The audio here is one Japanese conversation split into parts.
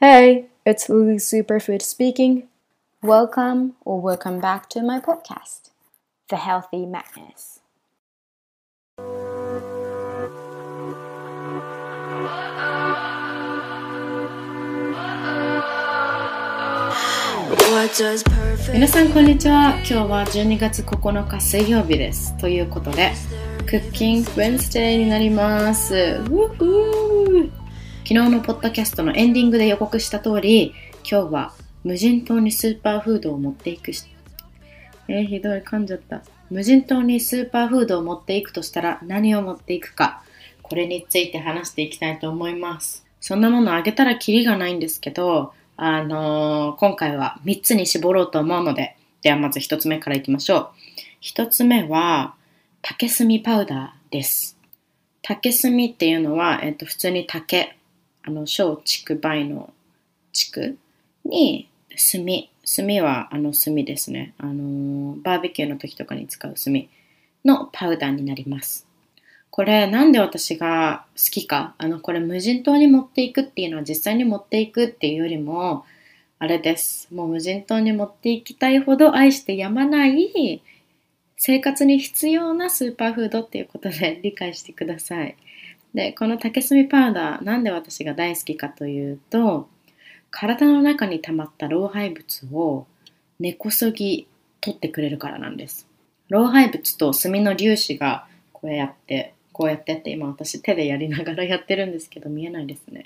Hey, it's Lily Superfood speaking. Welcome or welcome back to my podcast, The Healthy Madness. 皆さんこんにちは。今日は12月9日水曜日です。ということで、クッキング Wednesday になります。 昨日のポッドキャストのエンディングで予告した通り、今日は無人島にスーパーフードを持っていくし、えー、ひどい、噛んじゃった。無人島にスーパーフードを持っていくとしたら何を持っていくか、これについて話していきたいと思います。そんなものあげたらキリがないんですけど、あのー今回は3つに絞ろうと思うので、ではまず1つ目からいきましょう。1つ目は、竹炭パウダーです。竹炭っていうのは、えっと、普通に竹、あの、小竹梅の竹に炭、炭はあの炭ですね。あの、バーベキューの時とかに使う炭のパウダーになります。これなんで私が好きかあのこれ無人島に持っていくっていうのは実際に持っていくっていうよりもあれですもう無人島に持っていきたいほど愛してやまない生活に必要なスーパーフードっていうことで理解してくださいでこの竹炭パウダーなんで私が大好きかというと体の中に溜まった老廃物を根こそぎ取ってくれるからなんです。老廃物と炭の粒子がこうやってこうやってやって今私手でやりながらやってるんですけど見えないですね。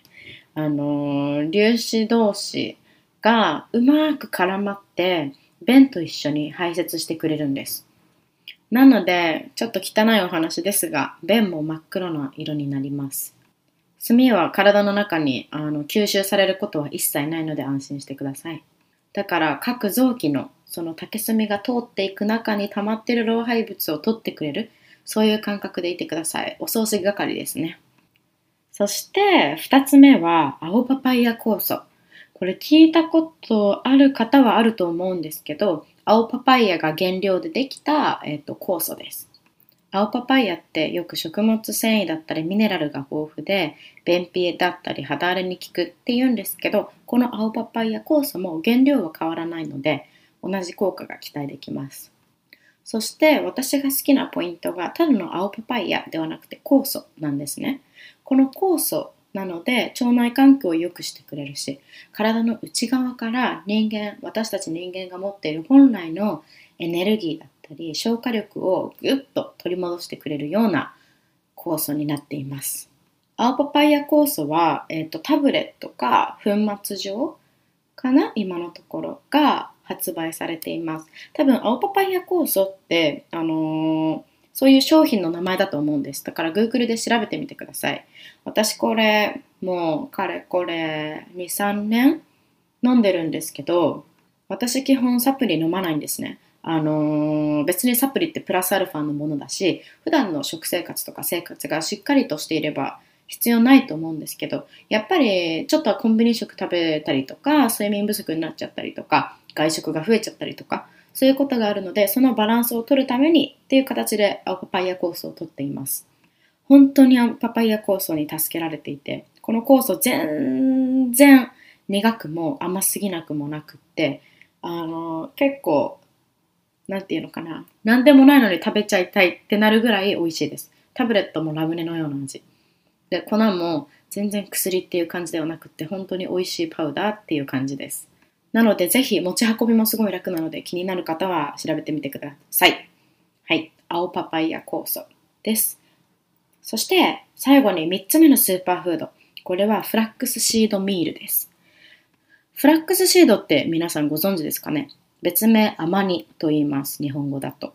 あのー粒子同士がうまく絡まって便と一緒に排泄してくれるんです。なのでちょっと汚いお話ですが便も真っ黒な色になります炭は体の中にあの吸収されることは一切ないので安心してくださいだから各臓器のその竹炭が通っていく中に溜まってる老廃物を取ってくれるそういう感覚でいてください。お掃除係ですね。そして、二つ目は、青パパイヤ酵素。これ聞いたことある方はあると思うんですけど、青パパイヤが原料でできた、えっと酵素です。青パパイヤってよく食物繊維だったりミネラルが豊富で便秘だったり肌荒れに効くって言うんですけどこの青パパイヤ酵素も原料は変わらないので同じ効果が期待できますそして私が好きなポイントがただの青パパイヤではなくて酵素なんですね。この酵素なので腸内環境を良くしてくれるし体の内側から人間私たち人間が持っている本来のエネルギーだったり消化力をぐっと取り戻してくれるような酵素になっています。青パパイヤ酵素は、えー、とタブレットか粉末状かな今のところが発売されています。多分、青パパイヤ酵素って、あのーそういう商品の名前だと思うんです。だから Google で調べてみてください。私これ、もう、かれこれ、2、3年飲んでるんですけど、私基本サプリ飲まないんですね。あのー別にサプリってプラスアルファのものだし、普段の食生活とか生活がしっかりとしていれば必要ないと思うんですけど、やっぱりちょっとコンビニ食食べたりとか、睡眠不足になっちゃったりとか、外食が増えちゃったりとか、そういうことがあるので、そのバランスを取るためにっていう形で青パパイヤ酵素を取っています。本当にパパイヤ酵素に助けられていて、この酵素全然苦くも甘すぎなくもなくって、あの、結構、なんていうのかな、なんでもないのに食べちゃいたいってなるぐらい美味しいです。タブレットもラムネのような味。で、粉も全然薬っていう感じではなくって、本当に美味しいパウダーっていう感じです。なので、ぜひ持ち運びもすごい楽なので、気になる方は調べてみてください。はい。青パパイヤ酵素です。そして、最後に3つ目のスーパーフード。これはフラックスシードミールです。フラックスシードって皆さんご存知ですかね？別名アマニと言います。日本語だと。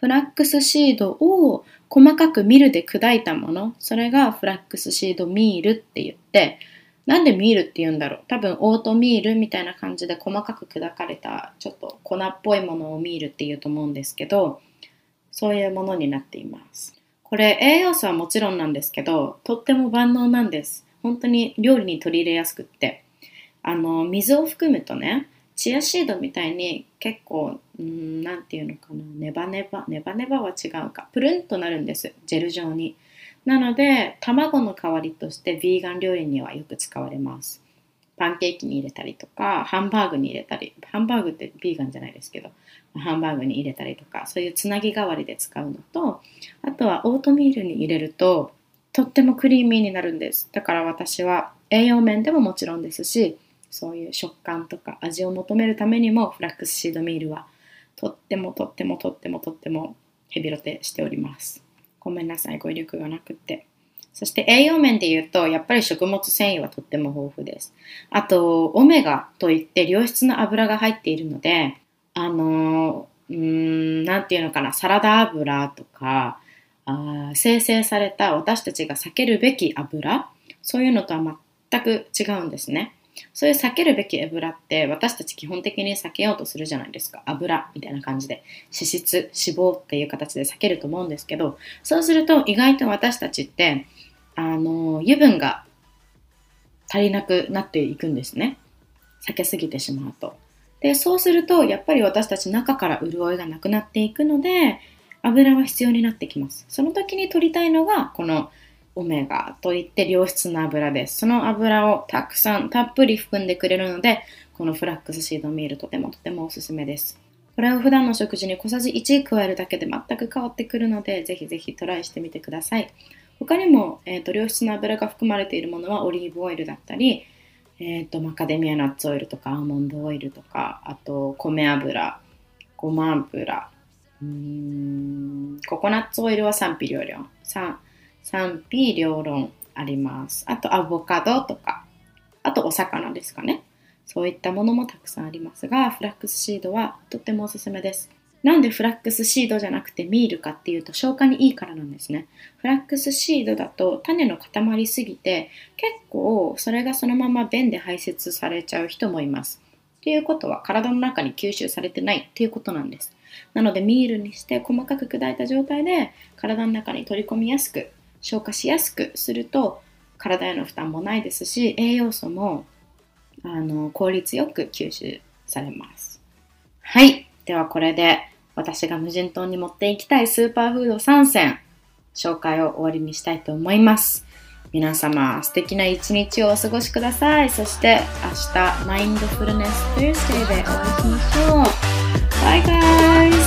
フラックスシードを細かくミルで砕いたもの。それがフラックスシードミールって言って、なんでミールって言うんだろう？多分オートミールみたいな感じで細かく砕かれたちょっと粉っぽいものをミールって言うと思うんですけどそういうものになっています。これ栄養素はもちろんなんですけどとっても万能なんです。本当に料理に取り入れやすくって。あの水を含むとねチアシードみたいに結構うんなんていうのかな。ネバネバネバネバは違うか。プルンとなるんです。ジェル状に。なので卵の代わりとしてヴィーガン料理にはよく使われますパンケーキに入れたりとか、ハンバーグに入れたり、ハンバーグってビーガンじゃないですけど、ハンバーグに入れたりとか、そういうつなぎ代わりで使うのと、あとはオートミールに入れると、とってもクリーミーになるんです。だから私は栄養面でももちろんですし、そういう食感とか味を求めるためにもフラックスシードミールはとってもとってもとってもとってもヘビロテしております。ごめんなさい、語彙力がなくて。そして栄養面で言うと、やっぱり食物繊維はとっても豊富です。あと、オメガといって良質な油が入っているので、あの、うーん、なんていうのかな、サラダ油とか、あ生成された私たちが避けるべき油、そういうのとは全く違うんですね。そういう避けるべき油って私たち基本的に避けようとするじゃないですか。油みたいな感じで。脂質、脂肪っていう形で避けると思うんですけど、そうすると意外と私たちって、あの、油分が足りなくなっていくんですね。避けすぎてしまうと。で、そうすると、やっぱり私たち中から潤いがなくなっていくので、油は必要になってきます。その時に取りたいのが、このオメガといって良質な油です。その油をたくさんたっぷり含んでくれるので、このフラックスシードミールとてもとてもおすすめです。これを普段の食事に小さじ1加えるだけで全く変わってくるので、ぜひぜひトライしてみてください。他にも、えーと、良質な油が含まれているものはオリーブオイルだったり、えーと、マカデミアナッツオイルとかアーモンドオイルとか、あと米油、ごま油、うんココナッツオイルは賛否両論。賛否両論あります。あとアボカドとか、あとお魚ですかね。そういったものもたくさんありますが、フラックスシードはとってもおすすめです。なんでフラックスシードじゃなくてミールかっていうと消化にいいからなんですね。フラックスシードだと種の固まりすぎて結構それがそのまま便で排泄されちゃう人もいます。っていうことは体の中に吸収されてないっていうことなんです。なのでミールにして細かく砕いた状態で体の中に取り込みやすく消化しやすくすると体への負担もないですし栄養素もあの効率よく吸収されます。はい。ではこれで私が無人島に持っていきたいスーパーフード3選紹介を終わりにしたいと思います。皆様素敵な一日をお過ごしください。そして明日マインドフルネス Thursday でお会いしましょう。バイバイ